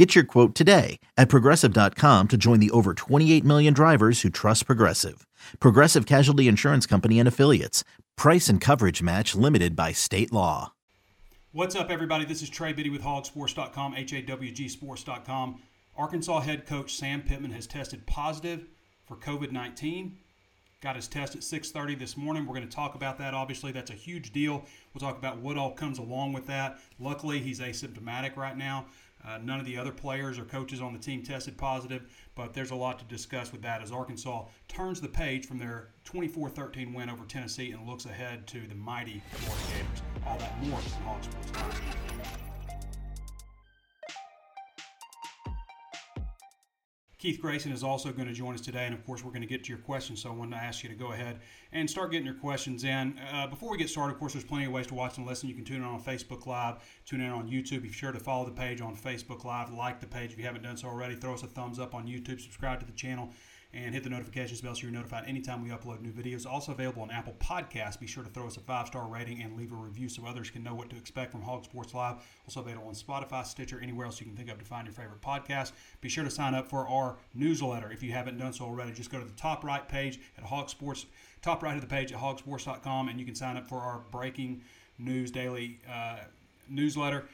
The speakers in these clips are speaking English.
Get your quote today at progressive.com to join the over 28 million drivers who trust Progressive. Progressive Casualty Insurance Company and Affiliates. Price and coverage match limited by state law. What's up, everybody? This is Trey Biddy with hawgsports.com, H-A-W-G sports.com. Arkansas head coach Sam Pittman has tested positive for COVID-19. Got his test at 6:30 this morning. We're going to talk about that. Obviously, that's a huge deal. We'll talk about what all comes along with that. Luckily, he's asymptomatic right now. Uh, none of the other players or coaches on the team tested positive, but there's a lot to discuss with that as Arkansas turns the page from their 24 13 win over Tennessee and looks ahead to the mighty Florida Gators. All that more on Hawg Sports. Keith Grayson is also going to join us today, and of course, we're going to get to your questions. So I wanted to ask you to go ahead and start getting your questions in. Uh, before we get started, of course, there's plenty of ways to watch and listen. You can tune in on Facebook Live, tune in on YouTube. Be sure to follow the page on Facebook Live, like the page if you haven't done so already. Throw us a thumbs up on YouTube, subscribe to the channel and hit the notifications bell so you're notified anytime we upload new videos. Also available on Apple Podcasts. Be sure to throw us a five star rating and leave a review so others can know what to expect from Hawg Sports Live. Also available on Spotify, Stitcher, anywhere else you can think of to find your favorite podcast. Be sure to sign up for our newsletter if you haven't done so already. Just go to the top right page at Hawg Sports, top right of the page at hawgsports.com, and you can sign up for our breaking news daily uh, newsletter.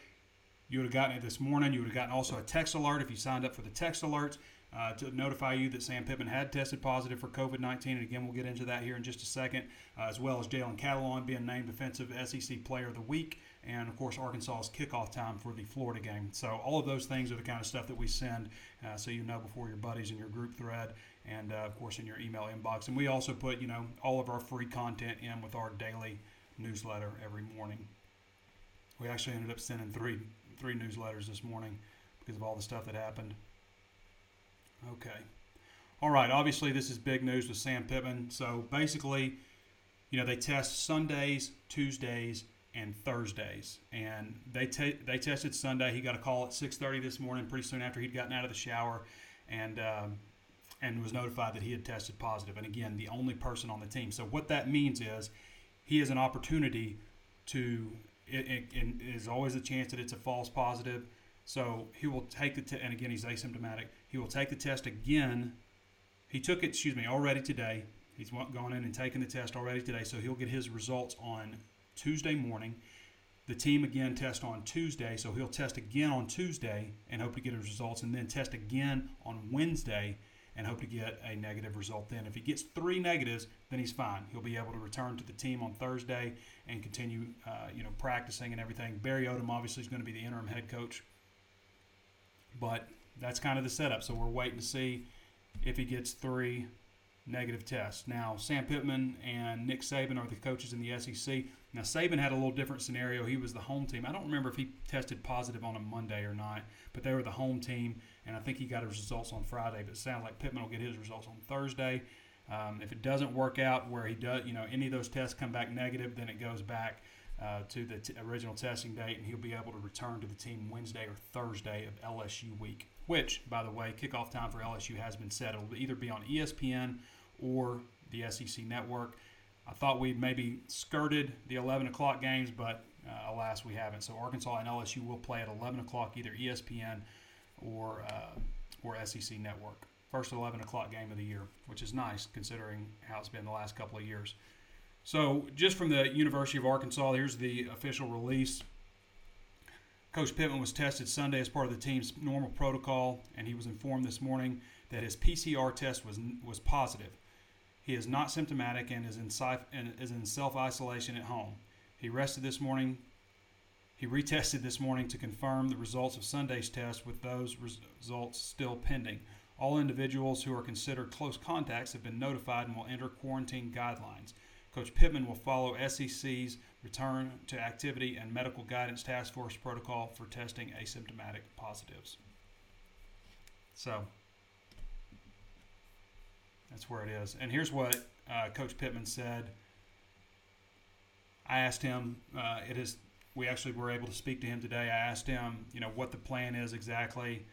You would have gotten it this morning. You would have gotten also a text alert if you signed up for the text alerts uh, to notify you that Sam Pittman had tested positive for COVID 19. And again, we'll get into that here in just a second, uh, as well as Jalen Catalon being named Defensive SEC Player of the Week. And of course, Arkansas's kickoff time for the Florida game. So, all of those things are the kind of stuff that we send uh, so you know before your buddies in your group thread and, uh, of course, in your email inbox. And we also put, you know, all of our free content in with our daily newsletter every morning. We actually ended up sending three three newsletters this morning because of all the stuff that happened. Okay. All right. Obviously, this is big news with Sam Pittman. So basically, you know, they test Sundays, Tuesdays, and Thursdays. And they t- they tested Sunday. He got a call at 6:30 this morning, pretty soon after he'd gotten out of the shower, and um, and was notified that he had tested positive. And again, the only person on the team. So what that means is he has an opportunity to. It, it, it is always a chance that it's a false positive. So he will take the t- and again he's asymptomatic. He will take the test again. He took it, excuse me, already today. He's gone in and taken the test already today, so he'll get his results on Tuesday morning. The team again test on Tuesday, so he'll test again on Tuesday and hope to get his results, and then test again on Wednesday and hope to get a negative result then. If he gets three negatives, then he's fine. He'll be able to return to the team on Thursday and continue, uh, you know, practicing and everything. Barry Odom obviously is going to be the interim head coach but that's kind of the setup. So we're waiting to see if he gets three negative tests. Now, Sam Pittman and Nick Saban are the coaches in the SEC. Now, Saban had a little different scenario. He was the home team. I don't remember if he tested positive on a Monday or not, but they were the home team, and I think he got his results on Friday. But it sounds like Pittman will get his results on Thursday. Um, if it doesn't work out where he does, you know, any of those tests come back negative, then it goes back uh, to the t- original testing date, and he'll be able to return to the team Wednesday or Thursday of LSU week. Which, by the way, kickoff time for LSU has been set. It'll either be on ESPN or the SEC network. I thought we'd maybe skirted the 11 o'clock games, but uh, alas, we haven't. So Arkansas and LSU will play at 11 o'clock, either ESPN or uh, or SEC network. First 11 o'clock game of the year, which is nice considering how it's been the last couple of years. So, just from the University of Arkansas, here's the official release. Coach Pittman was tested Sunday as part of the team's normal protocol, and he was informed this morning that his PCR test was was positive. He is not symptomatic and is in in self isolation at home. He rested this morning. He retested this morning to confirm the results of Sunday's test, with those results still pending. All individuals who are considered close contacts have been notified and will enter quarantine guidelines. Coach Pittman will follow SEC's return to activity and medical guidance task force protocol for testing asymptomatic positives. So that's where it is. And here's what uh, Coach Pittman said I asked him. Uh, it is. We actually were able to speak to him today. I asked him, you know, what the plan is exactly.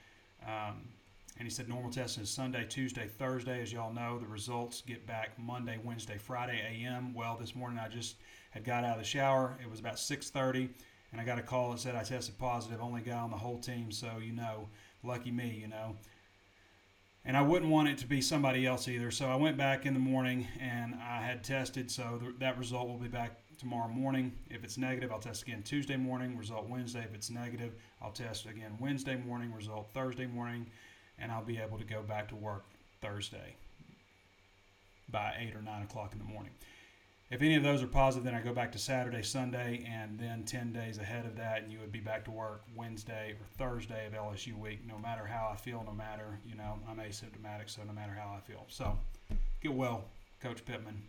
Um, and he said normal testing is Sunday, Tuesday, Thursday. As y'all know, the results get back Monday, Wednesday, Friday a.m. Well, this morning I just had got out of the shower. It was about 6:30, and I got a call that said I tested positive. Only guy on the whole team, so you know, lucky me, you know. And I wouldn't want it to be somebody else either. So I went back in the morning and I had tested. So th- that result will be back tomorrow morning. If it's negative, I'll test again Tuesday morning. Result Wednesday. If it's negative, I'll test again Wednesday morning. Result Thursday morning and I'll be able to go back to work Thursday by 8 or 9 o'clock in the morning. If any of those are positive, then I go back to Saturday, Sunday, and then 10 days ahead of that, and you would be back to work Wednesday or Thursday of LSU week, no matter how I feel, no matter, you know, I'm asymptomatic, so no matter how I feel. So get well, Coach Pittman.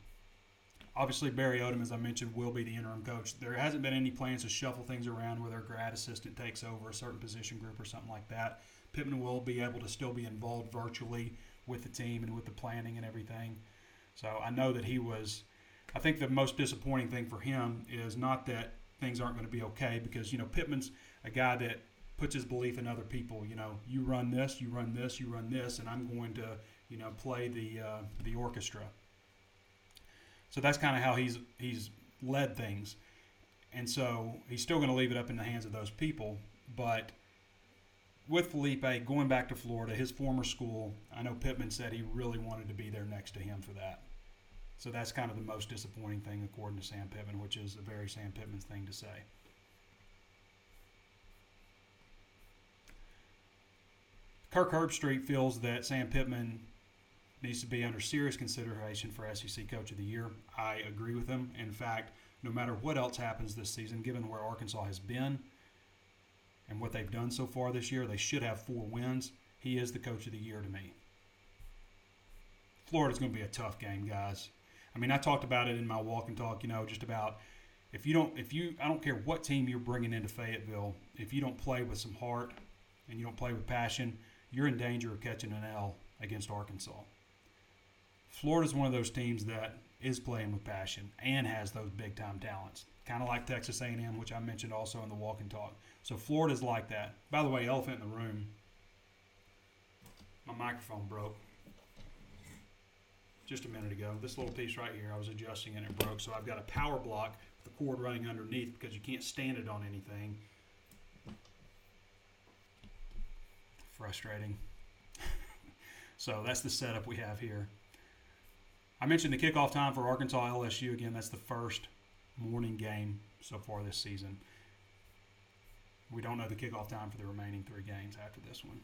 Obviously, Barry Odom, as I mentioned, will be the interim coach. There hasn't been any plans to shuffle things around where their grad assistant takes over a certain position group or something like that. Pittman will be able to still be involved virtually with the team and with the planning and everything. So I know that he was. I think the most disappointing thing for him is not that things aren't going to be okay because you know Pittman's a guy that puts his belief in other people. You know, you run this, you run this, you run this, and I'm going to you know play the uh, the orchestra. So that's kind of how he's he's led things, and so he's still going to leave it up in the hands of those people, but with Felipe going back to Florida, his former school, I know Pittman said he really wanted to be there next to him for that. So that's kind of the most disappointing thing, according to Sam Pittman, which is a very Sam Pittman thing to say. Kirk Herbstreit feels that Sam Pittman needs to be under serious consideration for SEC Coach of the Year. I agree with him. In fact, no matter what else happens this season, given where Arkansas has been, and what they've done so far this year, they should have four wins. He is the coach of the year to me. Florida's going to be a tough game, guys. I mean, I talked about it in my walk and talk, you know, just about if you don't, if you, I don't care what team you're bringing into Fayetteville, if you don't play with some heart and you don't play with passion, you're in danger of catching an L against Arkansas. Florida's one of those teams that is playing with passion and has those big time talents, kind of like Texas A&M, which I mentioned also in the walk and talk. So Florida's like that. By the way, elephant in the room. My microphone broke just a minute ago. This little piece right here, I was adjusting and it broke. So I've got a power block, with the cord running underneath because you can't stand it on anything. Frustrating. so that's the setup we have here. I mentioned the kickoff time for Arkansas LSU. Again, that's the first morning game so far this season. We don't know the kickoff time for the remaining three games after this one.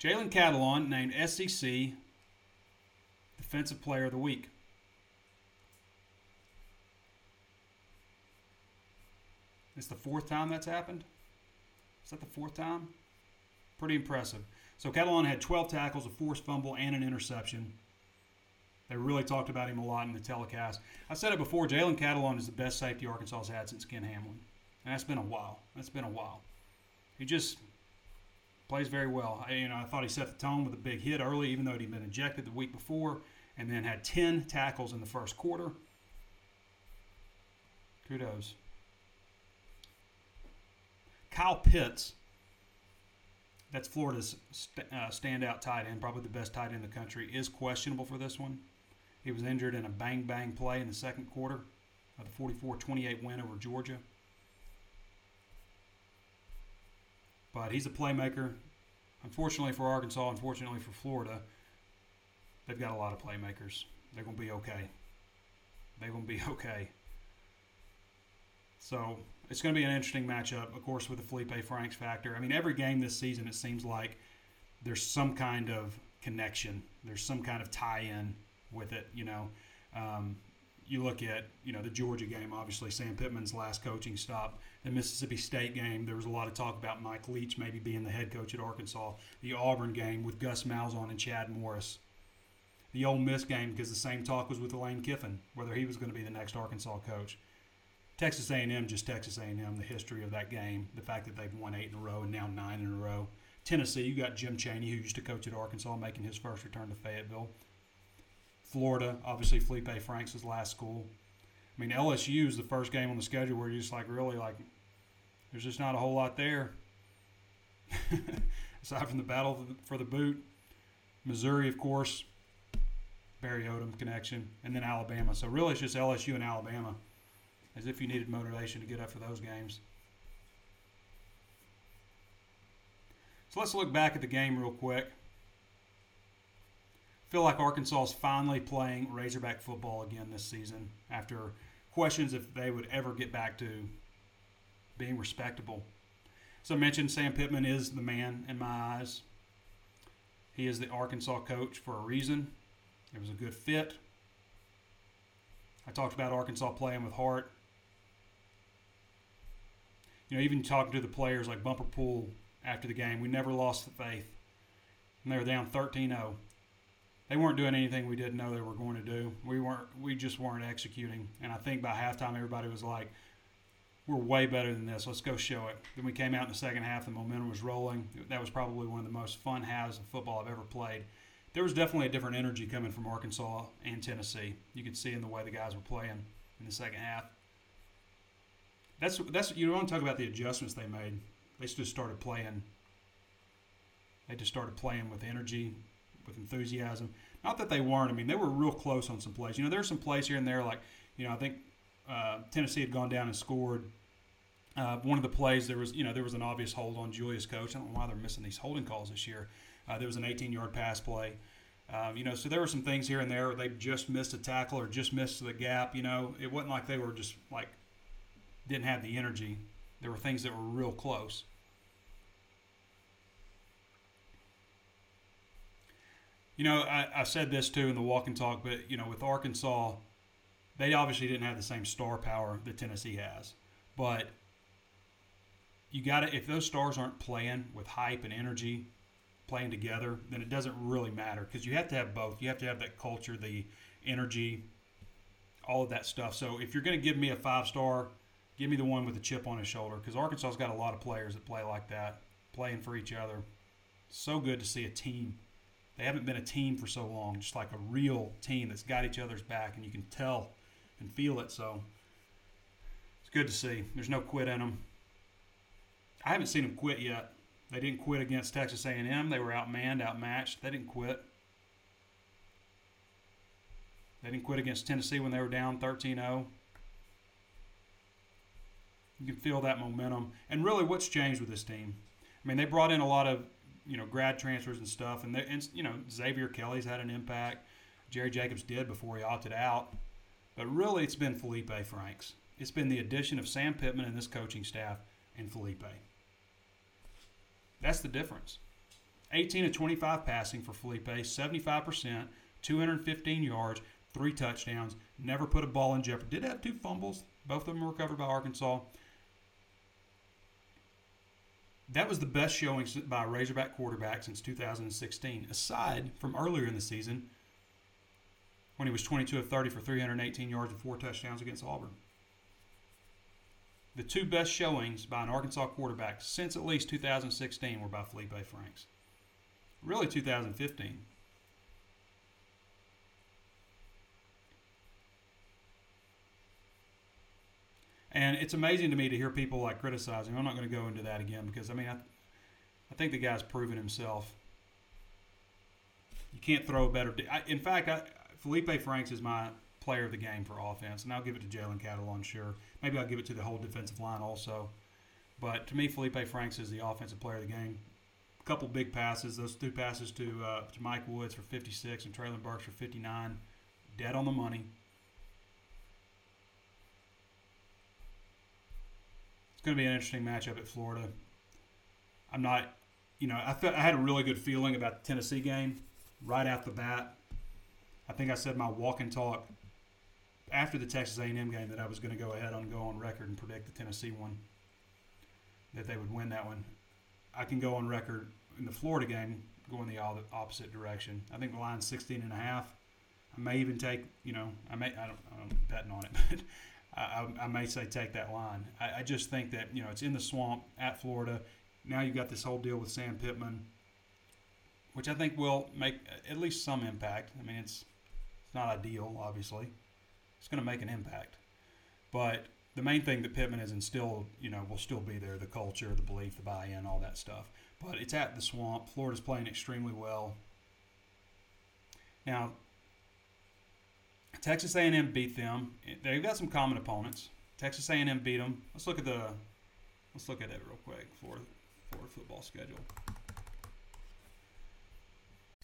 Jalen Catalon named SEC Defensive Player of the Week. It's the fourth time that's happened. Is that the fourth time? Pretty impressive. So Catalon had 12 tackles, a forced fumble, and an interception. They really talked about him a lot in the telecast. I said it before. Jalen Catalon is the best safety Arkansas has had since Ken Hamlin. And that's been a while. That's been a while. He just plays very well. I, you know, I thought he set the tone with a big hit early, even though he'd been ejected the week before, and then had 10 tackles in the first quarter. Kudos. Kyle Pitts, that's Florida's st- uh, standout tight end, probably the best tight end in the country, is questionable for this one. He was injured in a bang bang play in the second quarter of the 44 28 win over Georgia. But he's a playmaker. Unfortunately for Arkansas, unfortunately for Florida, they've got a lot of playmakers. They're going to be okay. They're going to be okay. So it's going to be an interesting matchup, of course, with the Felipe Franks factor. I mean, every game this season, it seems like there's some kind of connection, there's some kind of tie in with it, you know. Um, you look at you know the Georgia game. Obviously, Sam Pittman's last coaching stop. The Mississippi State game. There was a lot of talk about Mike Leach maybe being the head coach at Arkansas. The Auburn game with Gus Malzahn and Chad Morris. The Ole Miss game because the same talk was with Lane Kiffin whether he was going to be the next Arkansas coach. Texas A&M just Texas A&M. The history of that game, the fact that they've won eight in a row and now nine in a row. Tennessee, you got Jim Chaney who used to coach at Arkansas, making his first return to Fayetteville. Florida, obviously Felipe Franks' last school. I mean, LSU is the first game on the schedule where you're just like, really, like, there's just not a whole lot there. Aside from the battle for the boot, Missouri, of course, Barry Odom connection, and then Alabama. So really, it's just LSU and Alabama, as if you needed motivation to get up for those games. So let's look back at the game real quick. Feel like Arkansas is finally playing Razorback football again this season after questions if they would ever get back to being respectable. So I mentioned Sam Pittman is the man in my eyes. He is the Arkansas coach for a reason. It was a good fit. I talked about Arkansas playing with heart. You know, even talking to the players like Bumper Pool after the game, we never lost the faith. And they were down 13 0. They weren't doing anything we didn't know they were going to do. We weren't. We just weren't executing. And I think by halftime, everybody was like, "We're way better than this. Let's go show it." Then we came out in the second half. The momentum was rolling. That was probably one of the most fun halves of football I've ever played there was definitely a different energy coming from Arkansas and Tennessee. You could see in the way the guys were playing in the second half. That's that's you want to talk about the adjustments they made. They just started playing. They just started playing with energy, with enthusiasm. Not that they weren't. I mean, they were real close on some plays. You know, there's some plays here and there. Like, you know, I think uh, Tennessee had gone down and scored. Uh, one of the plays there was, you know, there was an obvious hold on Julius Coach. I don't know why they're missing these holding calls this year. Uh, there was an 18-yard pass play. Um, you know, so there were some things here and there. They just missed a tackle or just missed the gap. You know, it wasn't like they were just like didn't have the energy. There were things that were real close. You know, I, I said this too in the walk and talk, but you know, with Arkansas, they obviously didn't have the same star power that Tennessee has. But you got to if those stars aren't playing with hype and energy playing together, then it doesn't really matter because you have to have both. You have to have that culture, the energy, all of that stuff. So if you're going to give me a five star, give me the one with the chip on his shoulder because Arkansas's got a lot of players that play like that, playing for each other. So good to see a team. They haven't been a team for so long, just like a real team that's got each other's back, and you can tell and feel it. So it's good to see. There's no quit in them. I haven't seen them quit yet. They didn't quit against Texas A&M. They were outmanned, outmatched. They didn't quit. They didn't quit against Tennessee when they were down 13-0. You can feel that momentum. And really, what's changed with this team? I mean, they brought in a lot of you know grad transfers and stuff, and, and you know Xavier Kelly's had an impact. Jerry Jacobs did before he opted out. But really, it's been Felipe Franks. It's been the addition of Sam Pittman and this coaching staff and Felipe. That's the difference. 18 to 25 passing for Felipe, 75%, 215 yards, three touchdowns, never put a ball in jeopardy. Did have two fumbles, both of them were recovered by Arkansas. That was the best showing by a Razorback quarterback since 2016, aside from earlier in the season when he was 22 of 30 for 318 yards and four touchdowns against Auburn. The two best showings by an Arkansas quarterback since at least 2016 were by Felipe Franks. Really, 2015. And it's amazing to me to hear people like criticizing. I'm not going to go into that again because I mean, I, I think the guy's proven himself. You can't throw a better. I, in fact, I, Felipe Franks is my player of the game for offense, and I'll give it to Jalen Catalon, sure. Maybe I'll give it to the whole defensive line also. But to me, Felipe Franks is the offensive player of the game. A couple big passes, those two passes to uh, to Mike Woods for 56 and Treylon Burks for 59, dead on the money. Going to be an interesting matchup at Florida. I'm not, you know, I I had a really good feeling about the Tennessee game right out the bat. I think I said my walk and talk after the Texas A&M game that I was going to go ahead and go on record and predict the Tennessee one that they would win that one. I can go on record in the Florida game going the opposite direction. I think the line's 16 and a half. I may even take, you know, I may I don't I'm betting on it, but I, I, may say take that line. I, I just think that you know it's in the swamp at Florida. Now you've got this whole deal with Sam Pittman, which I think will make uh, at least some impact. I mean, it's it's not ideal, obviously, it's going to make an impact. But the main thing that Pittman has instilled, you know, will still be there: the culture, the belief, the buy-in, all that stuff. But it's at the Swamp. Florida's playing extremely well. Now, Texas A&M beat them. They've got some common opponents. Texas A&M beat them. Let's look at the let's look at it real quick. for Florida football schedule.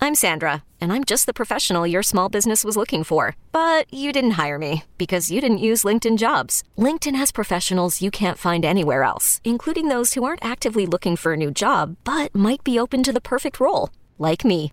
I'm Sandra, and I'm just the professional your small business was looking for. But you didn't hire me because you didn't use LinkedIn Jobs. LinkedIn has professionals you can't find anywhere else, including those who aren't actively looking for a new job but might be open to the perfect role, like me.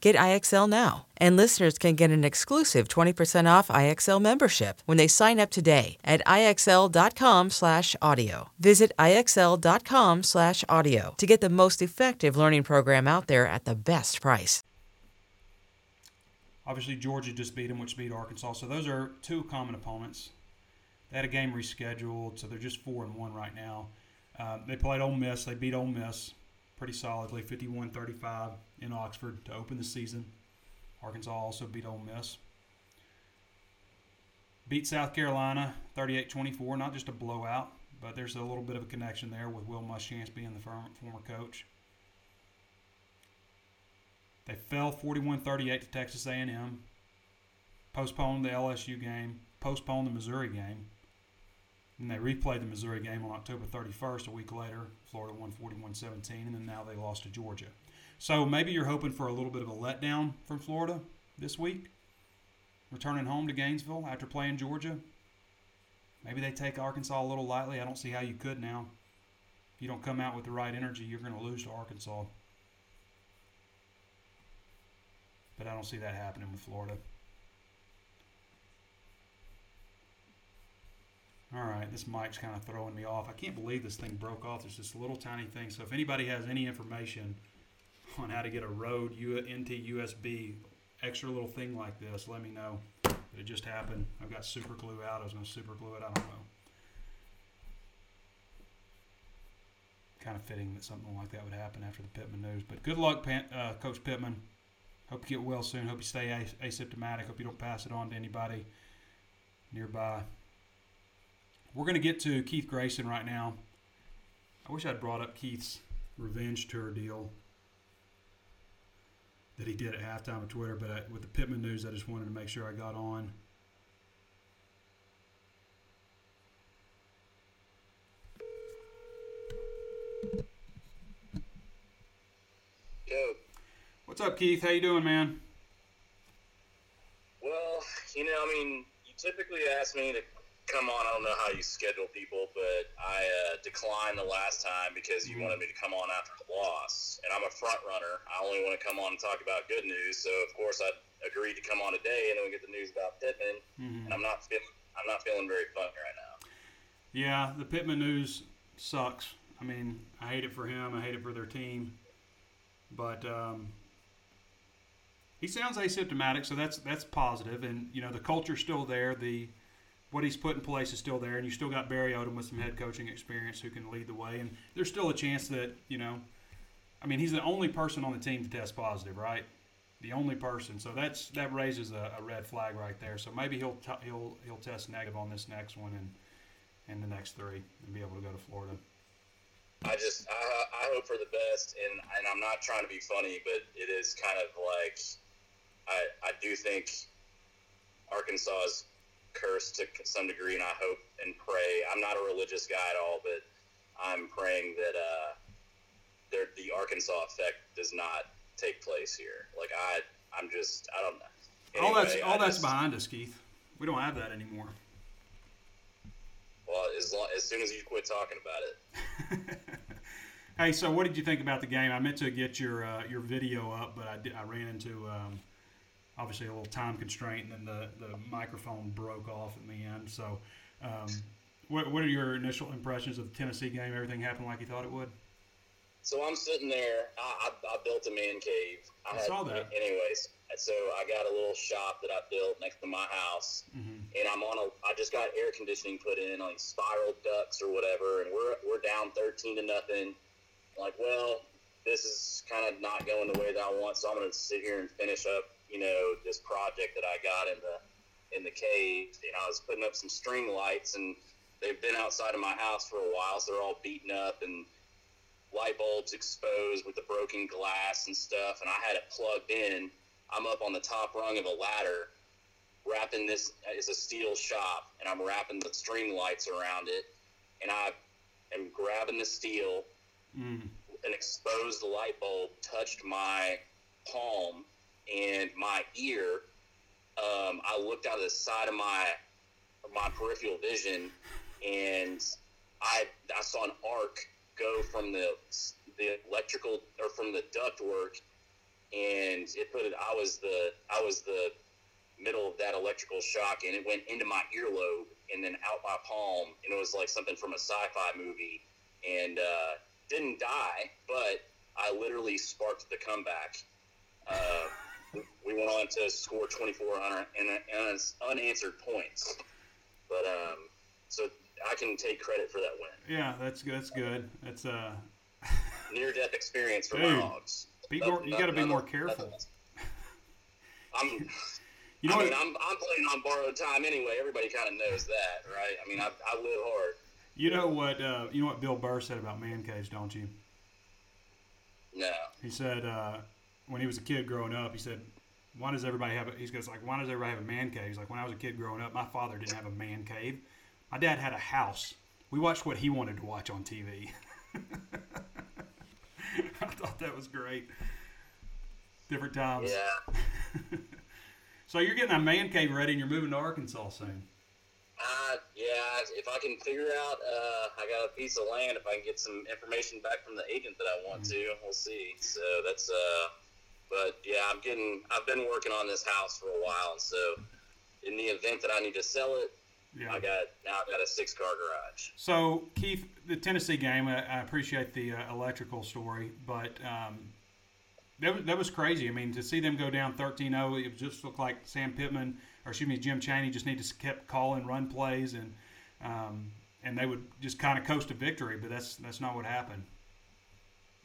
Get IXL now. And listeners can get an exclusive 20% off IXL membership when they sign up today at IXL.com/audio. Visit IXL.com/audio to get the most effective learning program out there at the best price. Obviously, Georgia just beat them, which beat Arkansas. So those are two common opponents. They had a game rescheduled, so they're just four and one right now. Uh, they played Ole Miss. They beat Ole Miss pretty solidly, 51-35 in Oxford to open the season. Arkansas also beat Ole Miss. Beat South Carolina 38-24, not just a blowout, but there's a little bit of a connection there with Will Muschamp being the former coach. They fell 41-38 to Texas A&M. Postponed the LSU game. Postponed the Missouri game. And they replayed the Missouri game on October 31st, a week later. Florida won 41 17, and then now they lost to Georgia. So maybe you're hoping for a little bit of a letdown from Florida this week, returning home to Gainesville after playing Georgia. Maybe they take Arkansas a little lightly. I don't see how you could now. If you don't come out with the right energy, you're going to lose to Arkansas. But I don't see that happening with Florida. All right, this mic's kind of throwing me off. I can't believe this thing broke off. There's this little tiny thing. So if anybody has any information on how to get a Rode NT USB extra little thing like this, let me know. It just happened. I've got super glue out. I was going to super glue it. I don't know. Kind of fitting that something like that would happen after the Pittman news. But good luck, uh, Coach Pittman. Hope you get well soon. Hope you stay asymptomatic. Hope you don't pass it on to anybody nearby. We're going to get to Keith Grayson right now. I wish I'd brought up Keith's revenge tour deal that he did at halftime of Twitter, but I, with the Pittman news, I just wanted to make sure I got on. Yo. What's up, Keith? How you doing, man? Well, you know, I mean, you typically ask me to come on. I don't know how you schedule people, but I uh, declined the last time because you mm-hmm. wanted me to come on after the loss, and I'm a front runner. I only want to come on and talk about good news, so of course I agreed to come on today, and then we get the news about Pittman, mm-hmm. and I'm not feeling I'm not feeling very fun right now. Yeah, the Pittman news sucks. I mean, I hate it for him. I hate it for their team, but. Um, he sounds asymptomatic, so that's that's positive, and you know the culture's still there. The what he's put in place is still there, and you still got Barry Odom with some head coaching experience who can lead the way. And there's still a chance that you know, I mean, he's the only person on the team to test positive, right? The only person, so that's that raises a, a red flag right there. So maybe he'll t- he'll he'll test negative on this next one and and the next three and be able to go to Florida. I just I, I hope for the best, and and I'm not trying to be funny, but it is kind of like I I do think Arkansas is cursed to some degree, and I hope and pray. I'm not a religious guy at all, but I'm praying that uh, there, the Arkansas effect does not take place here. Like I, I'm just, I don't know. all that's all I that's just- behind us, Keith. We don't have that anymore. Well, as, long, as soon as you quit talking about it, Hey, so what did you think about the game? I meant to get your uh, your video up, but I, did, I ran into um, obviously a little time constraint, and then the, the microphone broke off at the end. So, um, what, what are your initial impressions of the Tennessee game? Everything happened like you thought it would? So I'm sitting there. I, I, I built a man cave. I saw that. Anyways, so I got a little shop that I built next to my house, Mm-hmm. and I'm on a. I just got air conditioning put in on these spiral ducts or whatever, and we're we're down thirteen to nothing. Like, well, this is kind of not going the way that I want, so I'm gonna sit here and finish up, you know, this project that I got in the in the cave. And I was putting up some string lights, and they've been outside of my house for a while, so they're all beaten up and light bulbs exposed with the broken glass and stuff, and I had it plugged in. I'm up on the top rung of a ladder, wrapping this. It's a steel shop, and I'm wrapping the string lights around it, and I am grabbing the steel. Mm. An exposed light bulb touched my palm and my ear. Um, I looked out of the side of my my peripheral vision, and I I saw an arc go from the the electrical or from the ductwork, and it put it. I was the I was the middle of that electrical shock, and it went into my earlobe and then out my palm, and it was like something from a sci-fi movie, and uh, didn't die, but I literally sparked the comeback. Uh, we- we went on to score 24 un- un- un- unanswered points, but um, so I can take credit for that win. Yeah, that's good. That's good. That's uh, Near death experience for Dude, my hogs. be more, you got to be more careful. I'm. You know I what? mean, I'm, I'm playing on borrowed time anyway. Everybody kind of knows that, right? I mean, I, I live hard. You know what? Uh, you know what Bill Burr said about man caves, don't you? No. He said uh, when he was a kid growing up, he said, "Why does everybody have?" A, he goes like, "Why does everybody have a man cave?" He's like, "When I was a kid growing up, my father didn't have a man cave. My dad had a house. We watched what he wanted to watch on TV." I thought that was great. Different times. Yeah. So you're getting a man cave ready, and you're moving to Arkansas soon. Uh, yeah. If I can figure out, uh, I got a piece of land. If I can get some information back from the agent that I want to, we'll see. So that's uh, but yeah, I'm getting. I've been working on this house for a while, and so in the event that I need to sell it, Yeah. I got now I've got a six car garage. So, Keith, the Tennessee game, I, I appreciate the uh, electrical story, but um, that, was, that was crazy. I mean, to see them go down 13 0, it just looked like Sam Pittman, or excuse me, Jim Chaney just need to kept calling run plays, and um, and they would just kind of coast to victory, but that's that's not what happened.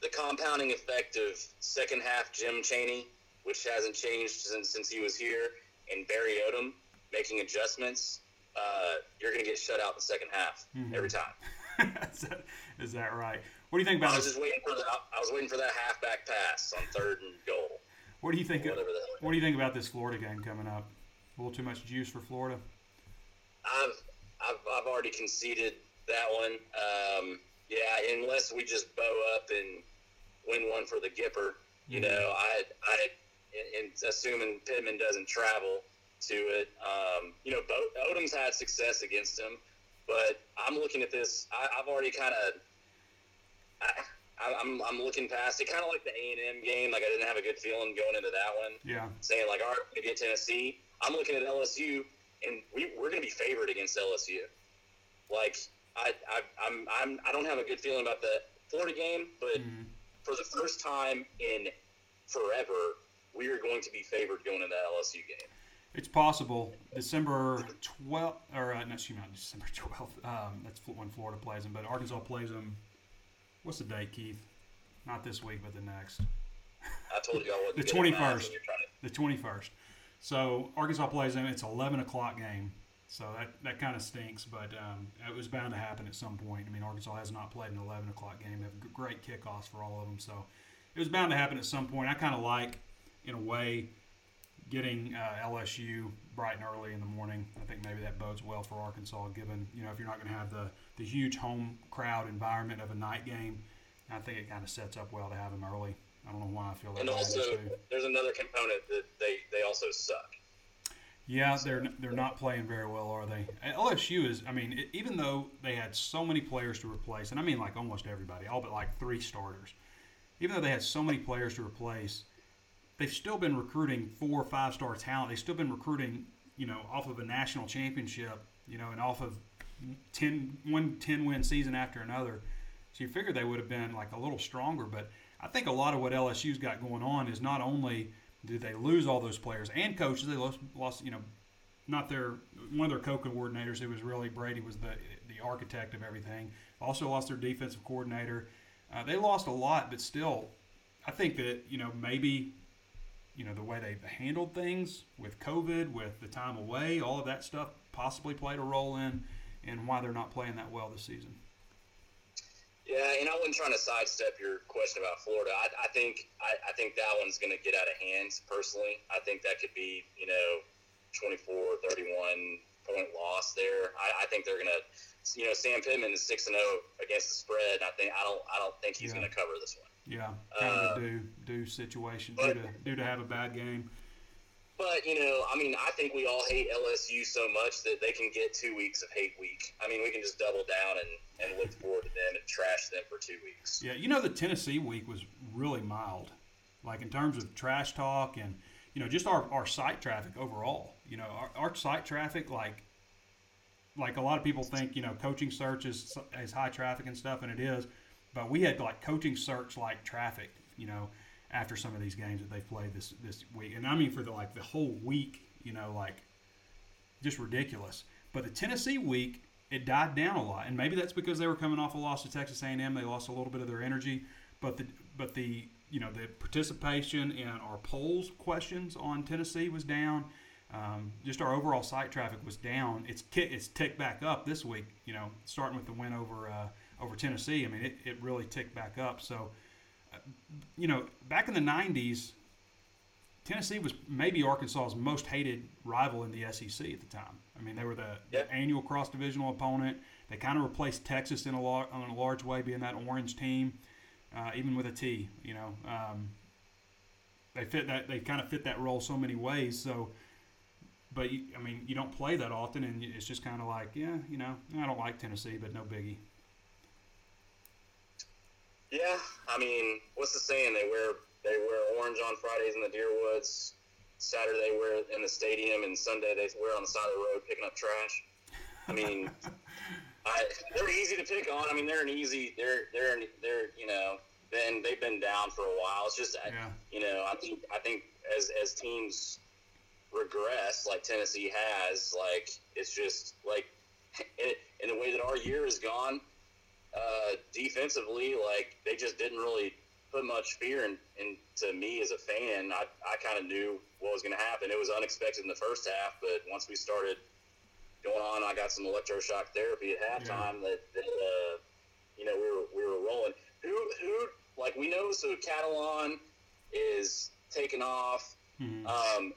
The compounding effect of second half Jim Chaney, which hasn't changed since, since he was here, and Barry Odom making adjustments, uh, you're going to get shut out in the second half every time. is, that, is that right? What do you think about I was this? just waiting for the I was waiting for that halfback pass on third and goal. What do you think? What do you think about this Florida game coming up? A little too much juice for Florida. I've I've, I've already conceded that one. Um, yeah, unless we just bow up and win one for the Gipper, you know, I I and, assuming Pittman doesn't travel to it, um, you know, Bo- Odom's had success against him, but I'm looking at this. I, I've already kind of. I, I'm, I'm looking past it, kind of like the A and M game. Like I didn't have a good feeling going into that one Yeah. saying like, all right, we get Tennessee. I'm looking at LSU, and we, we're going to be favored against LSU. Like, I, I, I'm, I'm, I don't have a good feeling about the Florida game, but for the first time in forever, we are going to be favored going into that LSU game. It's possible. December 12th, or uh, no, excuse me, not December 12th. Um, that's when Florida plays them. But Arkansas plays them. What's the date, Keith? Not this week, but the next. I told you I wasn't The good at math, 21st. and you're trying to- The 21st. So Arkansas plays them. It's 11 o'clock game. So that, that kind of stinks, but um, it was bound to happen at some point. I mean, Arkansas has not played an 11 o'clock game. They have great kickoffs for all of them. So it was bound to happen at some point. I kind of like, in a way, getting uh, LSU bright and early in the morning. I think maybe that bodes well for Arkansas, given you know if you're not going to have the the huge home crowd environment of a night game, I think it kind of sets up well to have them early. I don't know why I feel that. And also, there's another component that they they also suck. Yeah, they're they're not playing very well, are they? LSU is. I mean, even though they had so many players to replace, and I mean like almost everybody, all but like three starters. Even though they had so many players to replace, they've still been recruiting four or five star talent. They've still been recruiting, you know, off of a national championship, you know, and off of 10, one 10 win season after another. So you figure they would have been like a little stronger. But I think a lot of what LSU's got going on is not only did they lose all those players and coaches, they lost, lost you know, not their one of their co-coordinators who was really Brady was the the architect of everything. Also lost their defensive coordinator. Uh, they lost a lot, but still, I think that you know maybe you know the way they handled things with COVID, with the time away, all of that stuff possibly played a role in in why they're not playing that well this season. Yeah, and I wasn't trying to sidestep your question about Florida. I, I think I, I, think that one's going to get out of hand. Personally, I think that could be you know 24, 31 point loss there. I, I think they're going to you know Sam Pittman is six and zero oh against the spread. I think I don't I don't think he's yeah. going to cover this one. Yeah, kind of uh, a do do situation but, due to due to have a bad game. But you know, I mean, I think we all hate LSU so much that they can get two weeks of hate week. I mean, we can just double down and, and look forward to them and trash them for two weeks. Yeah, you know, the Tennessee week was really mild, like in terms of trash talk and you know just our, our site traffic overall. You know, our, our site traffic like like a lot of people think you know coaching search is, is high traffic and stuff, and it is. But we had like coaching search like traffic. You know after some of these games that they've played this this week, and I mean for the like the whole week, you know, like just ridiculous. But the Tennessee week, it died down a lot, and maybe that's because they were coming off a loss to Texas A&M. They lost a little bit of their energy, but the but the you know the participation in our polls questions on Tennessee was down. Um, just our overall site traffic was down. It's it's ticked back up this week. You know, starting with the win over uh, over Tennessee. I mean, it, it really ticked back up. So you know, back in the 90s, Tennessee was maybe Arkansas's most hated rival in the SEC at the time. I mean, they were the, yep. the annual cross divisional opponent. They kind of replaced Texas in a, lar- in a large way, being that orange team, uh, even with a T. You know, um, they fit that. They kind of fit that role so many ways. So, but you, I mean, you don't play that often, and it's just kind of like, yeah, you know, I don't like Tennessee, but no biggie. Yeah, I mean, what's the saying? They wear they wear orange on Fridays in the deer woods. Saturday wear in the stadium, and Sunday they wear on the side of the road picking up trash. I mean, I, they're easy to pick on. I mean, they're an easy. They're they're they're you know been they've been down for a while. It's just yeah. you know I think I think as as teams regress like Tennessee has, like it's just like in, in the way that our year has gone uh, defensively, like they just didn't really put much fear in, into me as a fan. I, I kind of knew what was going to happen. It was unexpected in the first half, but once we started going on, I got some electroshock therapy at halftime yeah. that, that uh, you know, we were, we were rolling. Who, who, like we know, so Catalon is taking off. Mm-hmm. Um,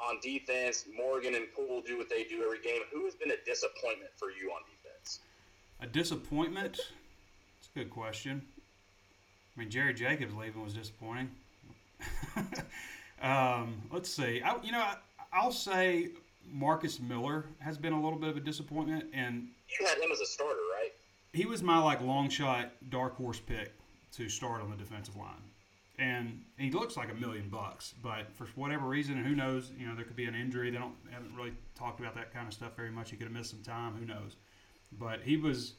on defense, Morgan and Pool do what they do every game. Who has been a disappointment for you on defense? A disappointment? It's a good question. I mean, Jerry Jacobs leaving was disappointing. um, let's see. I, you know, I, will say Marcus Miller has been a little bit of a disappointment, and you had him as a starter, right? He was my like long shot dark horse pick to start on the defensive line, and he looks like a million bucks. But for whatever reason, who knows, you know, there could be an injury. They don't haven't really talked about that kind of stuff very much. He could have missed some time. Who knows? But he was.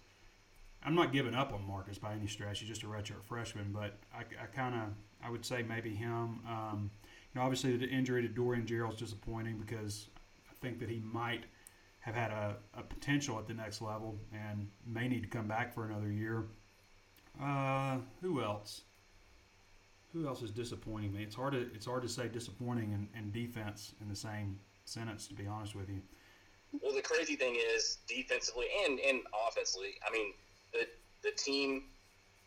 I'm not giving up on Marcus by any stretch. He's just a redshirt freshman, but I, I kind of I would say maybe him. Um, you know, obviously the injury to Dorian is disappointing because I think that he might have had a, a, potential at the next level and may need to come back for another year. Uh, who else? Who else is disappointing me? It's hard to it's hard to say disappointing and, and defense in the same sentence. To be honest with you. Well, the crazy thing is defensively and and offensively. I mean, the the team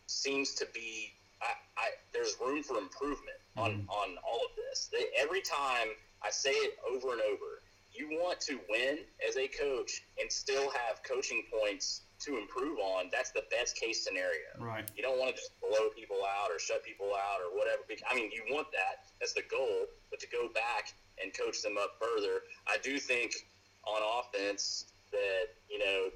seems to be. I, I there's room for improvement on mm-hmm. on all of this. They, every time I say it over and over. You want to win as a coach and still have coaching points to improve on. That's the best case scenario. Right. You don't want to just blow people out or shut people out or whatever. I mean, you want that. That's the goal. But to go back and coach them up further, I do think on offense that, you know,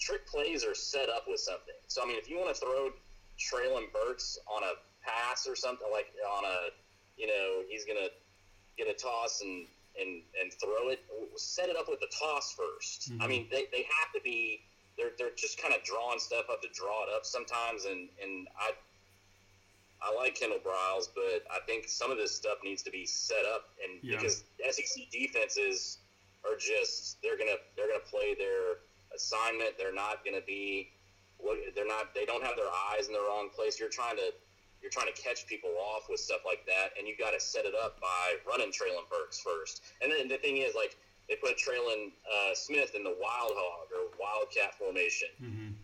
trick plays are set up with something. So, I mean, if you want to throw Treylon Burks on a pass or something like on a, you know, he's to get a toss and, and, and throw it, set it up with the toss 1st Mm-hmm. I mean, they, they have to be they're they're just kind of drawing stuff up to draw it up sometimes, and and I I like Kendall Briles, but I think some of this stuff needs to be set up, and Yeah. because SEC defenses are just they're gonna they're gonna play their assignment. They're not gonna be they're not. They don't have their eyes in the wrong place. You're trying to you're trying to catch people off with stuff like that, and you got to set it up by running Treylon Burks first. And then the thing is, like they put Trelon uh, Smith in the wild hog or wildcat formation.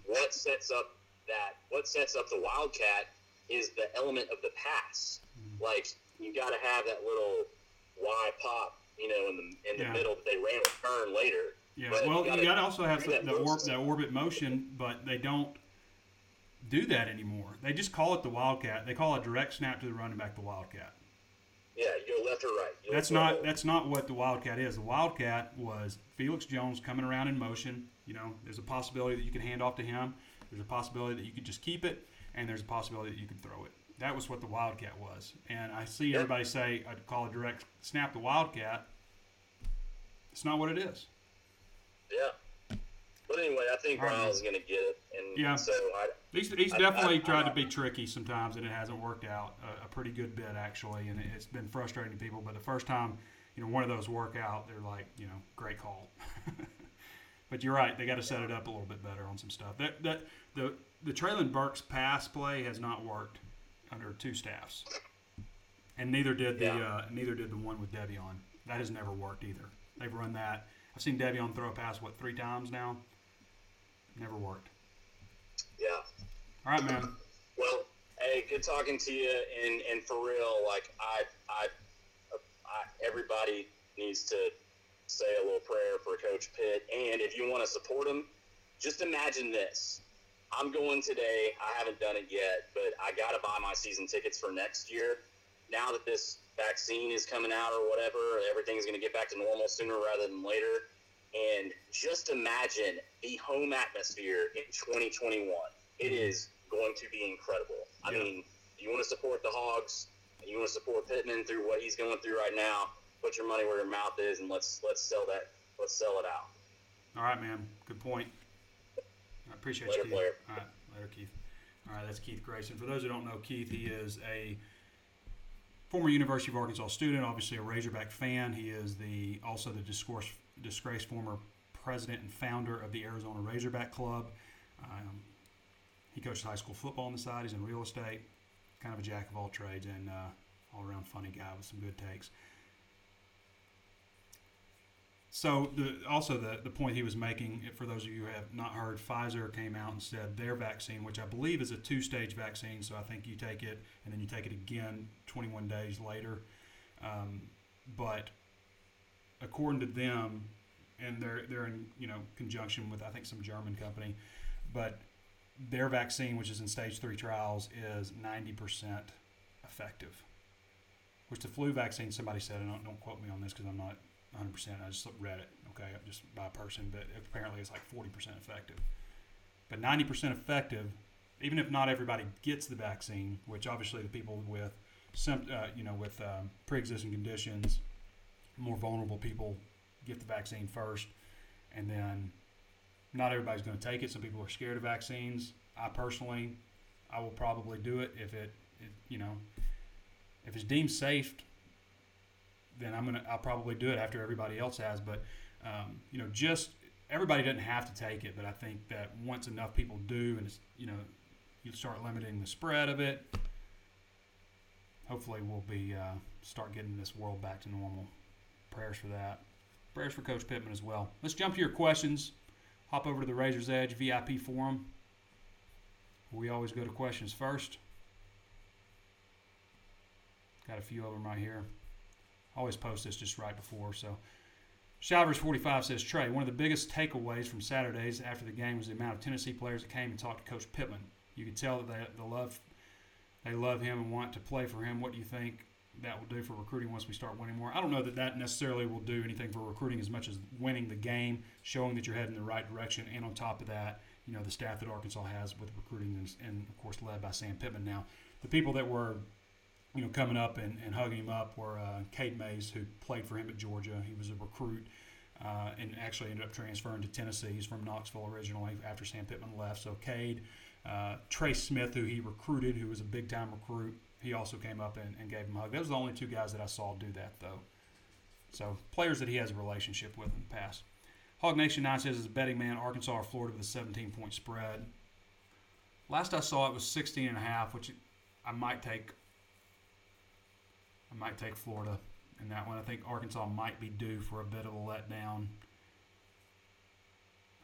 What sets up that? What sets up the wildcat is the element of the pass. Like you got to have that little Y pop, you know, in the in the Yeah. middle that they ran a turn later. Yeah, But well, you gotta also have the, that the, orb, the orbit motion, but they don't do that anymore. They just call it the Wildcat. They call a direct snap to the running back the Wildcat. Yeah, you go left or right. You That's not that's not what the Wildcat is. The Wildcat was Felix Jones coming around in motion. You know, there's a possibility that you can hand off to him. There's a possibility that you could just keep it, and there's a possibility that you could throw it. That was what the Wildcat was. And I see everybody say I'd call a direct snap the Wildcat. It's not what it is. Yeah. But anyway, I think right, is going to get it, and Yeah. so I, He's, he's I- definitely I- tried to be tricky sometimes, and it hasn't worked out a, a pretty good bit actually, and it, it's been frustrating to people. But the first time, you know, one of those work out, they're like, you know, great call. but you're right; they got to set it up a little bit better on some stuff. That that the the Treylon Burks pass play has not worked under two staffs, and neither did the Yeah. uh, neither did the one with De'Vion. That has never worked either. They've run that. I've seen De'Vion throw a pass what three times now. Never worked. yeah. All right, man. Well, hey, good talking to you, and and for real, like I, I, I everybody needs to say a little prayer for Coach Pitt, and if you want to support him, just imagine this. I'm going today. I haven't done it yet, but I got to buy my season tickets for next year. Now that this vaccine is coming out or whatever, everything's going to get back to normal sooner rather than later. And just imagine the home atmosphere in 2021. It is going to be incredible. I Yeah. mean, you want to support the Hogs, and you want to support Pittman through what he's going through right now. Put your money where your mouth is, and let's let's sell that. Let's sell it out. All right, man. Good point. Appreciate Later, you, Keith. player. All right, later, Keith. All right, that's Keith Grayson. For those who don't know Keith, he is a former University of Arkansas student, obviously a Razorback fan. He is the also the discourse, disgraced former president and founder of the Arizona Razorback Club. Um, he coaches high school football on the side. He's in real estate, kind of a jack of all trades and uh, all around funny guy with some good takes. So the also the, the point he was making for those of you who have not heard, Pfizer came out and said their vaccine, which I believe is a two stage vaccine, so I think you take it and then you take it again 21 days later. Um, but according to them, and they're they're in you know conjunction with I think some German company, but their vaccine, which is in stage three trials, is 90% effective. Which the flu vaccine, somebody said, and don't, don't quote me on this because I'm not 100%. I just read it, okay, just by person, but apparently it's like 40% effective. But 90% effective, even if not everybody gets the vaccine, which obviously the people with some, uh, you know, with um, pre-existing conditions, more vulnerable people get the vaccine first, and then not everybody's going to take it. Some people are scared of vaccines. I personally, I will probably do it if it, it you know, if it's deemed safe then I'm gonna I'll probably do it after everybody else has. But um, you know, just everybody doesn't have to take it, but I think that once enough people do, and it's you know, you start limiting the spread of it. Hopefully, we'll be uh, start getting this world back to normal. Prayers for that. Prayers for Coach Pittman as well. Let's jump to your questions. Hop over to the Razor's Edge VIP forum. We always go to questions first. Got a few of them right here. Always post this just right before. So, Shalvers 45 says Trey, one of the biggest takeaways from Saturdays after the game was the amount of Tennessee players that came and talked to Coach Pittman. You could tell that they, love they love him and want to play for him. What do you think that will do for recruiting once we start winning more? I don't know that that necessarily will do anything for recruiting as much as winning the game, showing that you're heading in the right direction, and on top of that, you know the staff that Arkansas has with recruiting and, and of course led by Sam Pittman. Now, the people that were you know, coming up and, and hugging him up were uh, Cade Mays, who played for him at Georgia. He was a recruit uh, and actually ended up transferring to Tennessee. He's from Knoxville originally after Sam Pittman left. So Cade, uh, Trey Smith, who he recruited, who was a big time recruit, he also came up and, and gave him a hug. Those are the only two guys that I saw do that, though. So players that he has a relationship with in the past. Hog Nation 9 says, as a betting man, Arkansas or Florida with a 17 point spread. Last I saw it was 16 and a half, which I might take I might take Florida in that one. I think Arkansas might be due for a bit of a letdown.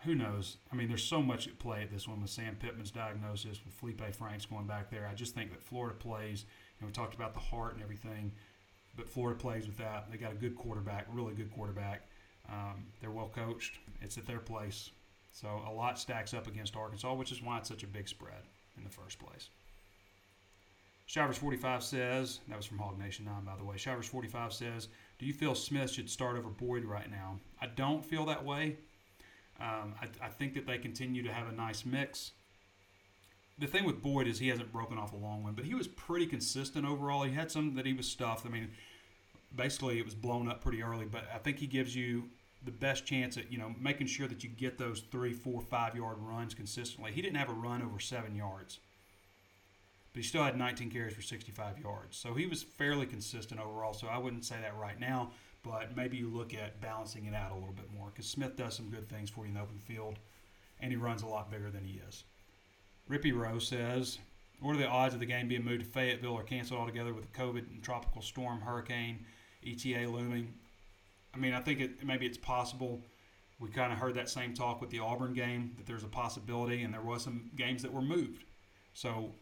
Who knows? I mean, there's so much at play at this one with Sam Pittman's diagnosis, with Felipe Franks going back there. I just think that Florida plays, and we talked about the heart and everything, but Florida plays with that. They got a good quarterback, really good quarterback. Um, they're well coached. It's at their place. So a lot stacks up against Arkansas, which is why it's such a big spread in the first place. Shivers 45 says, that was from Hog Nation 9, by the way. Shivers 45 says, Do you feel Smith should start over Boyd right now? I don't feel that way. Um, I, I, think that they continue to have a nice mix. The thing with Boyd is he hasn't broken off a long one, but he was pretty consistent overall. He had some that he was stuffed. I mean, basically it was blown up pretty early, but I think he gives you the best chance at you know making sure that you get those three, four, five yard runs consistently. He didn't have a run over seven yards but he still had 19 carries for 65 yards. So he was fairly consistent overall. So I wouldn't say that right now, but maybe you look at balancing it out a little bit more because Smith does some good things for you in the open field, and he runs a lot bigger than he is. Rippy Rowe says, What are the odds of the game being moved to Fayetteville or canceled altogether with the COVID and tropical storm, hurricane, ETA looming? I mean, I think it, maybe it's possible. We kind of heard that same talk with the Auburn game that there's a possibility, and there was some games that were moved. So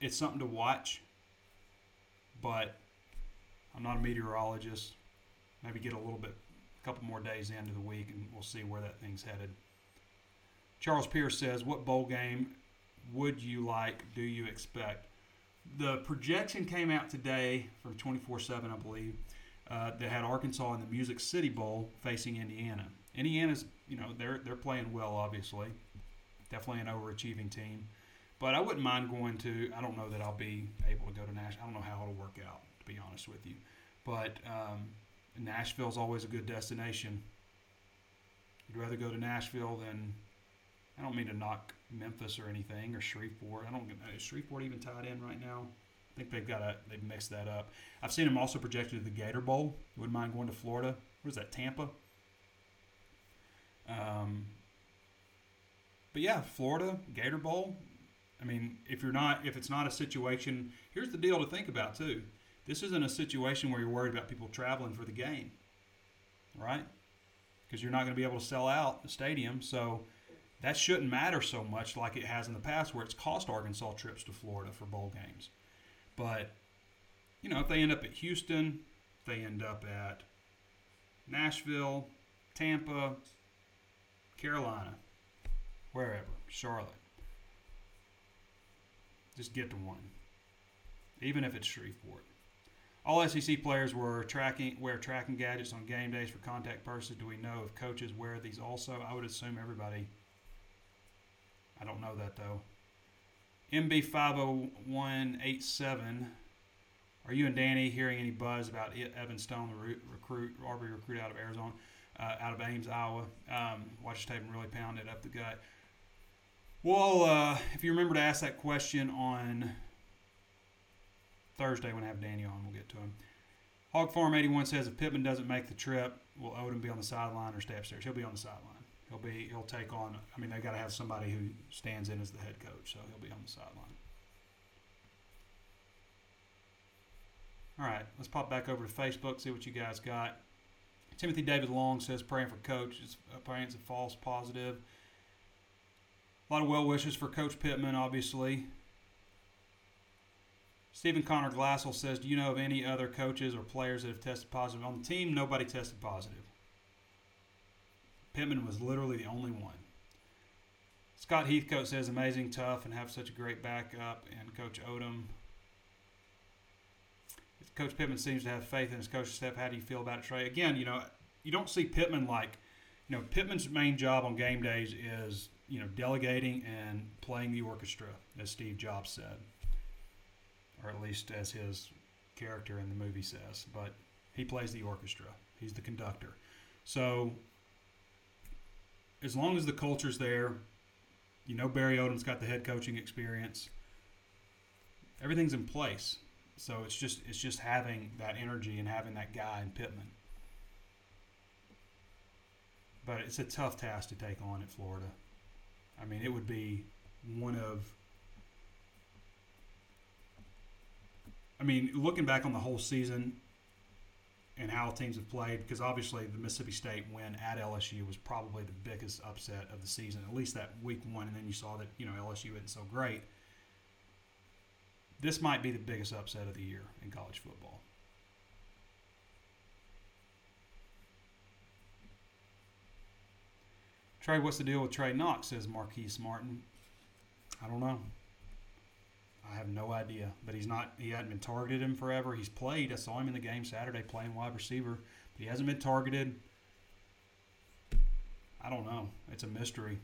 it's something to watch, but I'm not a meteorologist. Maybe get a little bit, a couple more days into the week, and we'll see where that thing's headed. Charles Pierce says, "What bowl game would you like? Do you expect?" The projection came out today from 24/7, I believe, uh, that had Arkansas in the Music City Bowl facing Indiana. Indiana's, you know, they're they're playing well, obviously, definitely an overachieving team. But I wouldn't mind going to. I don't know that I'll be able to go to Nashville. I don't know how it'll work out, to be honest with you. But um, Nashville's always a good destination. You'd rather go to Nashville than. I don't mean to knock Memphis or anything or Shreveport. I don't. Is Shreveport even tied in right now? I think they've got a. They've mixed that up. I've seen them also projected to the Gator Bowl. Wouldn't mind going to Florida. Where's that? Tampa. Um, but yeah, Florida Gator Bowl. I mean, if you're not, if it's not a situation, here's the deal to think about too. This isn't a situation where you're worried about people traveling for the game, right? Because you're not going to be able to sell out the stadium, so that shouldn't matter so much like it has in the past, where it's cost Arkansas trips to Florida for bowl games. But you know, if they end up at Houston, if they end up at Nashville, Tampa, Carolina, wherever, Charlotte just get to one, even if it's Shreveport. All SEC players were tracking wear tracking gadgets on game days for contact purposes. Do we know if coaches wear these also? I would assume everybody. I don't know that though. MB50187. Are you and Danny hearing any buzz about Evan Stone, the recruit, RB recruit out of Arizona, uh, out of Ames, Iowa? Um, watch tape and really pound it up the gut. Well, uh, if you remember to ask that question on Thursday when I have Danny on, we'll get to him. Hog Farm 81 says if Pittman doesn't make the trip, will Odom be on the sideline or stay upstairs? He'll be on the sideline. He'll be he'll take on. I mean, they've got to have somebody who stands in as the head coach, so he'll be on the sideline. All right, let's pop back over to Facebook, see what you guys got. Timothy David Long says praying for coach. It's, it's a false positive. A lot of well wishes for Coach Pittman, obviously. Stephen Connor Glassell says, Do you know of any other coaches or players that have tested positive on the team? Nobody tested positive. Pittman was literally the only one. Scott Heathcote says, Amazing, tough, and have such a great backup. And Coach Odom. Coach Pittman seems to have faith in his coaching staff. How do you feel about it, Trey? Again, you know, you don't see Pittman like, you know, Pittman's main job on game days is, you know, delegating and playing the orchestra, as Steve Jobs said or at least as his character in the movie says. But he plays the orchestra. He's the conductor. So as long as the culture's there, you know Barry Odom's got the head coaching experience. Everything's in place. So it's just it's just having that energy and having that guy in Pittman. But it's a tough task to take on at Florida. I mean, it would be one of I mean, looking back on the whole season and how teams have played, because obviously the Mississippi State win at LSU was probably the biggest upset of the season, at least that week one, and then you saw that you know LSU isn't so great. This might be the biggest upset of the year in college football. Trey, what's the deal with Trey Knox? Says Marquise Martin. I don't know. I have no idea, but he's not. He hadn't been targeted him forever. He's played. I saw him in the game Saturday playing wide receiver, but he hasn't been targeted. I don't know. It's a mystery.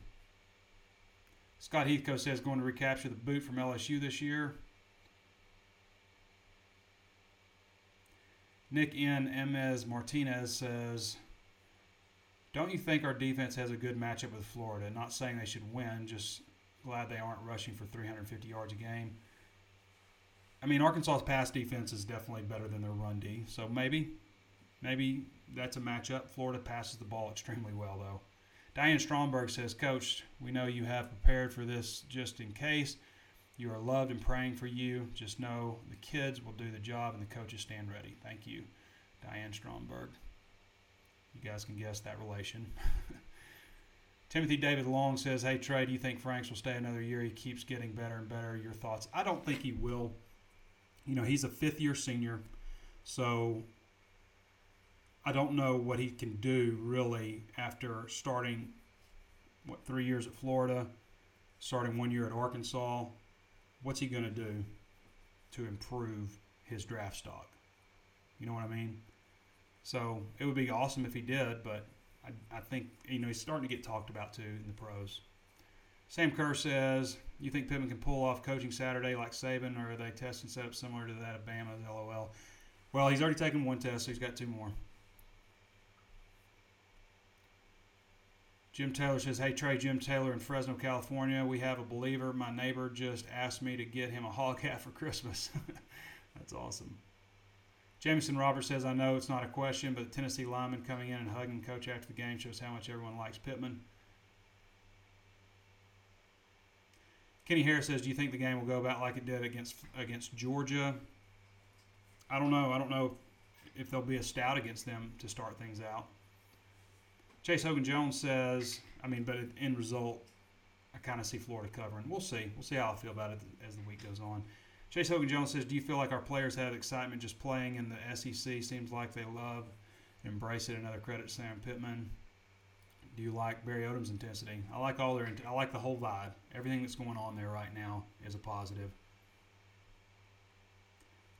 Scott Heathcote says going to recapture the boot from LSU this year. Nick N. Martinez says, Don't you think our defense has a good matchup with Florida? Not saying they should win, just glad they aren't rushing for 350 yards a game. I mean, Arkansas's pass defense is definitely better than their run D. So maybe, maybe that's a matchup. Florida passes the ball extremely well, though. Diane Stromberg says, Coach, we know you have prepared for this just in case. You are loved and praying for you. Just know the kids will do the job and the coaches stand ready. Thank you, Diane Stromberg. You guys can guess that relation. Timothy David Long says, Hey, Trey, do you think Franks will stay another year? He keeps getting better and better. Your thoughts? I don't think he will you know, he's a fifth year senior, so I don't know what he can do really after starting what three years at Florida, starting one year at Arkansas. What's he going to do to improve his draft stock? You know what I mean? So it would be awesome if he did, but I, I think you know he's starting to get talked about too in the pros. Sam Kerr says, "You think Pittman can pull off coaching Saturday like Saban, or are they testing setup similar to that of Bama's?" LOL. Well, he's already taken one test, so he's got two more. Jim Taylor says, Hey Trey, Jim Taylor in Fresno, California. We have a believer. My neighbor just asked me to get him a hog hat for Christmas. That's awesome. Jameson Roberts says, I know it's not a question, but the Tennessee lineman coming in and hugging coach after the game shows how much everyone likes Pittman. Kenny Harris says, "Do you think the game will go about like it did against against Georgia?" I don't know. I don't know if there'll be a stout against them to start things out. Chase Hogan Jones says, "I mean, but in result, I kind of see Florida covering. We'll see. We'll see how I feel about it as the week goes on." Chase Hogan Jones says, "Do you feel like our players have excitement just playing in the SEC? Seems like they love, embrace it. Another credit Sam Pittman." do you like Barry Odom's intensity? I like all their. I like the whole vibe. Everything that's going on there right now is a positive.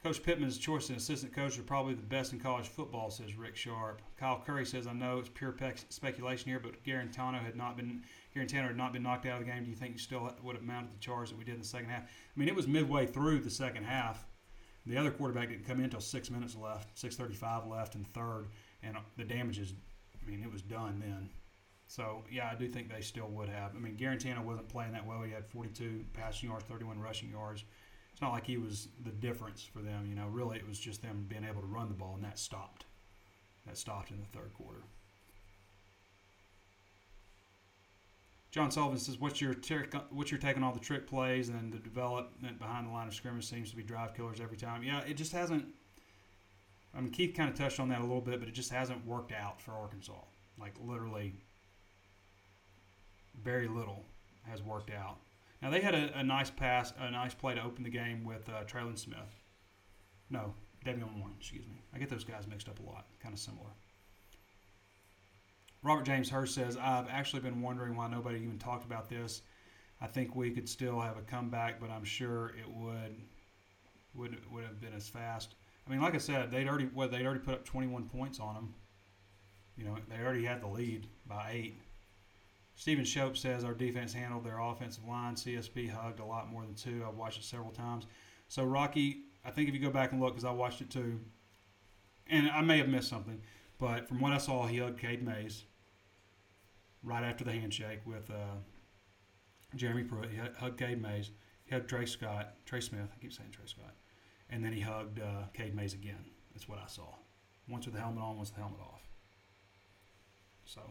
Coach Pittman's choice as assistant coach are probably the best in college football, says Rick Sharp. Kyle Curry says, "I know it's pure speculation here, but Guarantano had not been Guarantano had not been knocked out of the game. Do you think you still would have mounted the charge that we did in the second half? I mean, it was midway through the second half. The other quarterback didn't come in until six minutes left, six thirty-five left in third, and the damage is, I mean, it was done then. So yeah, I do think they still would have. I mean, Guarantano wasn't playing that well. He had 42 passing yards, 31 rushing yards. It's not like he was the difference for them. You know, really, it was just them being able to run the ball, and that stopped. That stopped in the third quarter. John Sullivan says, "What's your trick, what's your take on all the trick plays and the development behind the line of scrimmage seems to be drive killers every time? Yeah, it just hasn't. I mean, Keith kind of touched on that a little bit, but it just hasn't worked out for Arkansas. Like literally, very little has worked out. Now they had a, a nice pass, a nice play to open the game with uh, Trelon Smith. No, De'Vion Warren, excuse me. I get those guys mixed up a lot, kind of similar. Robert James Hurst says, I've actually been wondering why nobody even talked about this. I think we could still have a comeback, but I'm sure it would would would have been as fast. I mean, like I said, they'd already well, they'd already put up 21 points on them. You know, they already had the lead by eight. Stephen Shope says our defense handled their offensive line. CSP hugged a lot more than two. I've watched it several times. So Rocky, I think if you go back and look, because I watched it too, and I may have missed something, but from what I saw, he hugged Cade Mays right after the handshake with uh, Jeremy Pruitt. He hugged Cade Mays. He hugged Trey Scott, Trey Smith. I keep saying Trey Scott, and then he hugged uh, Cade Mays again. That's what I saw. Once with the helmet on, once with the helmet off. So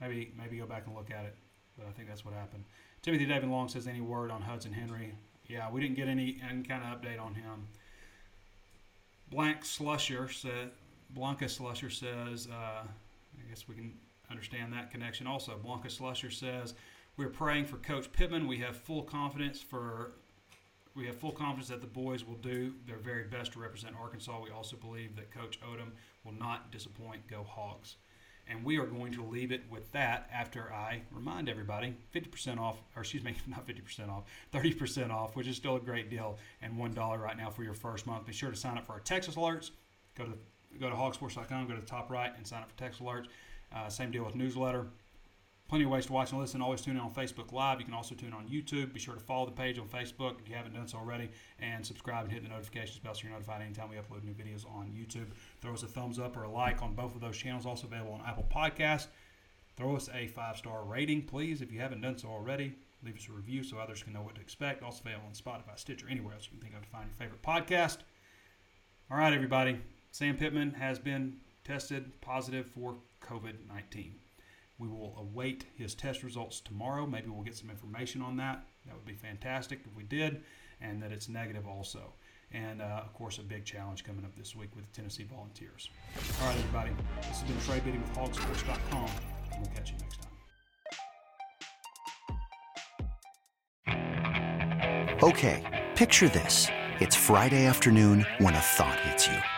maybe maybe go back and look at it, but I think that's what happened. Timothy David Long says any word on Hudson Henry? Yeah, we didn't get any any kind of update on him. Blank Slusher said Blanca Slusher says uh, I guess we can understand that connection. Also, Blanca Slusher says we're praying for Coach Pittman. We have full confidence for we have full confidence that the boys will do their very best to represent Arkansas. We also believe that Coach Odom will not disappoint. Go Hogs! And we are going to leave it with that after I remind everybody 50% off, or excuse me, not 50% off, 30% off, which is still a great deal, and $1 right now for your first month. Be sure to sign up for our Texas alerts. Go to go to hawgsports.com, go to the top right, and sign up for Texas alerts. Uh, same deal with newsletter. Plenty of ways to watch and listen. Always tune in on Facebook Live. You can also tune in on YouTube. Be sure to follow the page on Facebook if you haven't done so already, and subscribe and hit the notifications bell so you're notified anytime we upload new videos on YouTube. Throw us a thumbs up or a like on both of those channels. Also available on Apple Podcasts. Throw us a five star rating, please, if you haven't done so already. Leave us a review so others can know what to expect. Also available on Spotify, Stitcher, anywhere else you can think of to find your favorite podcast. All right, everybody. Sam Pittman has been tested positive for COVID 19. We will await his test results tomorrow. Maybe we'll get some information on that. That would be fantastic if we did, and that it's negative also. And uh, of course, a big challenge coming up this week with the Tennessee Volunteers. All right, everybody. This has been Trey Biddy with hawgsports.com, and we'll catch you next time. Okay, picture this. It's Friday afternoon when a thought hits you.